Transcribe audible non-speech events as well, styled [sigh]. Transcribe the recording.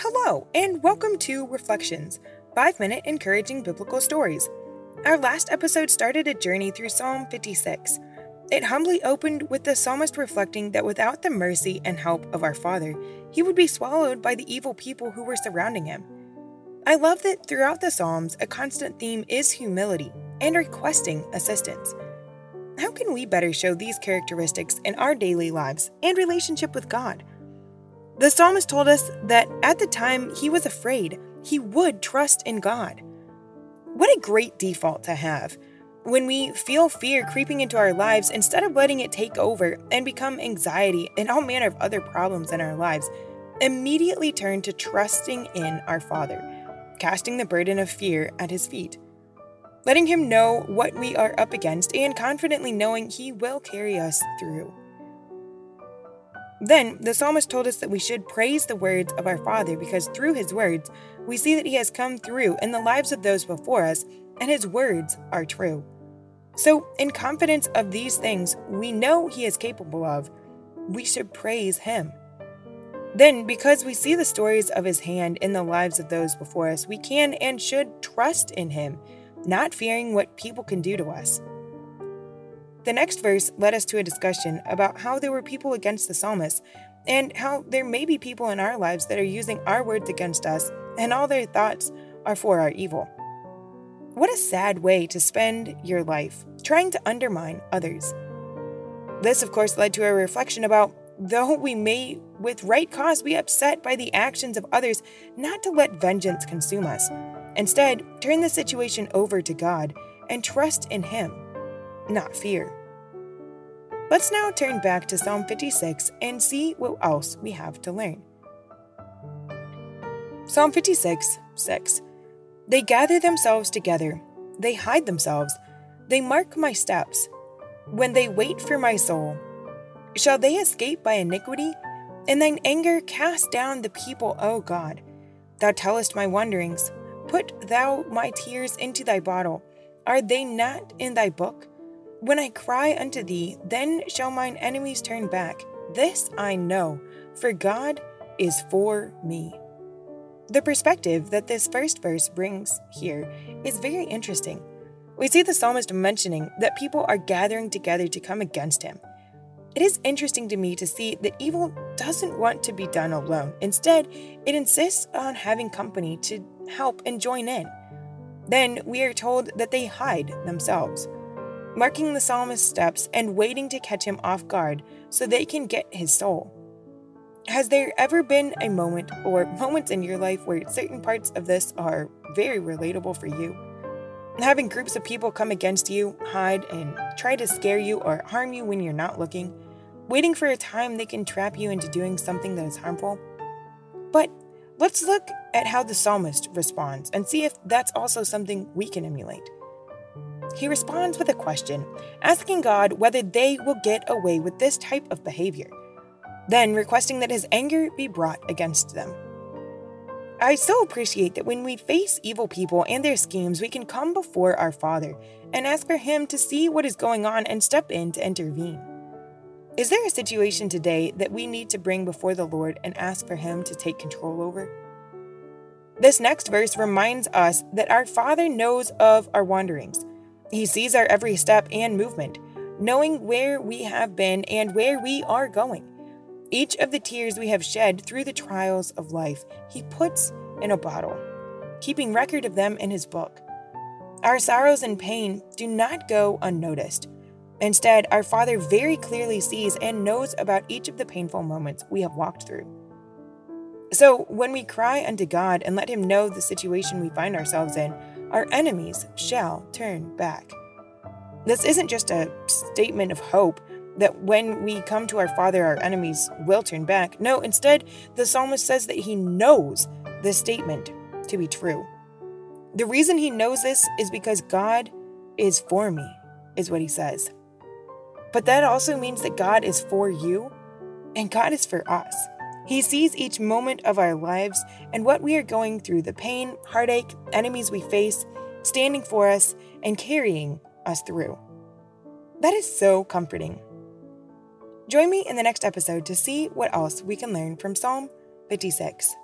Hello, and welcome to Reflections 5 Minute Encouraging Biblical Stories. Our last episode started a journey through Psalm 56. It humbly opened with the psalmist reflecting that without the mercy and help of our Father, he would be swallowed by the evil people who were surrounding him. I love that throughout the Psalms, a constant theme is humility and requesting assistance. How can we better show these characteristics in our daily lives and relationship with God? The psalmist told us that at the time he was afraid, he would trust in God. What a great default to have. When we feel fear creeping into our lives, instead of letting it take over and become anxiety and all manner of other problems in our lives, immediately turn to trusting in our Father, casting the burden of fear at His feet, letting Him know what we are up against, and confidently knowing He will carry us through. Then the psalmist told us that we should praise the words of our Father because through his words, we see that he has come through in the lives of those before us, and his words are true. So, in confidence of these things we know he is capable of, we should praise him. Then, because we see the stories of his hand in the lives of those before us, we can and should trust in him, not fearing what people can do to us. The next verse led us to a discussion about how there were people against the psalmist and how there may be people in our lives that are using our words against us and all their thoughts are for our evil. What a sad way to spend your life trying to undermine others. This, of course, led to a reflection about though we may, with right cause, be upset by the actions of others, not to let vengeance consume us. Instead, turn the situation over to God and trust in Him, not fear. Let's now turn back to Psalm 56 and see what else we have to learn. Psalm 56 6 They gather themselves together, they hide themselves, they mark my steps. When they wait for my soul, shall they escape by iniquity? In thine anger cast down the people, O God. Thou tellest my wanderings. Put thou my tears into thy bottle. Are they not in thy book? When I cry unto thee, then shall mine enemies turn back. This I know, for God is for me. The perspective that this first verse brings here is very interesting. We see the psalmist mentioning that people are gathering together to come against him. It is interesting to me to see that evil doesn't want to be done alone. Instead, it insists on having company to help and join in. Then we are told that they hide themselves marking the psalmist's steps and waiting to catch him off guard so they can get his soul. Has there ever been a moment or [laughs] moments in your life where certain parts of this are very relatable for you? Having groups of people come against you, hide, and try to scare you or harm you when you're not looking, waiting for a time they can trap you into doing something that is harmful? But let's look at how the psalmist responds and see if that's also something we can emulate. He responds with a question, asking God whether they will get away with this type of behavior, then requesting that his anger be brought against them. I so appreciate that when we face evil people and their schemes, we can come before our Father and ask for Him to see what is going on and step in to intervene. Is there a situation today that we need to bring before the Lord and ask for Him to take control over? This next verse reminds us that our Father knows of our wanderings he sees our every step and movement, knowing where we have been and where we are going. Each of the tears we have shed through the trials of life, He puts in a bottle, keeping record of them in His book. Our sorrows and pain do not go unnoticed. Instead, our Father very clearly sees and knows about each of the painful moments we have walked through. So, when we cry unto God and let Him know the situation we find ourselves in, our enemies shall turn back. This isn't just a statement of hope that when we come to our Father, our enemies will turn back. No, instead, the psalmist says that he knows this statement to be true. The reason he knows this is because God is for me, is what he says. But that also means that God is for you and God is for us. He sees each moment of our lives and what we are going through the pain, heartache, enemies we face, standing for us, and carrying us through. That is so comforting. Join me in the next episode to see what else we can learn from Psalm 56.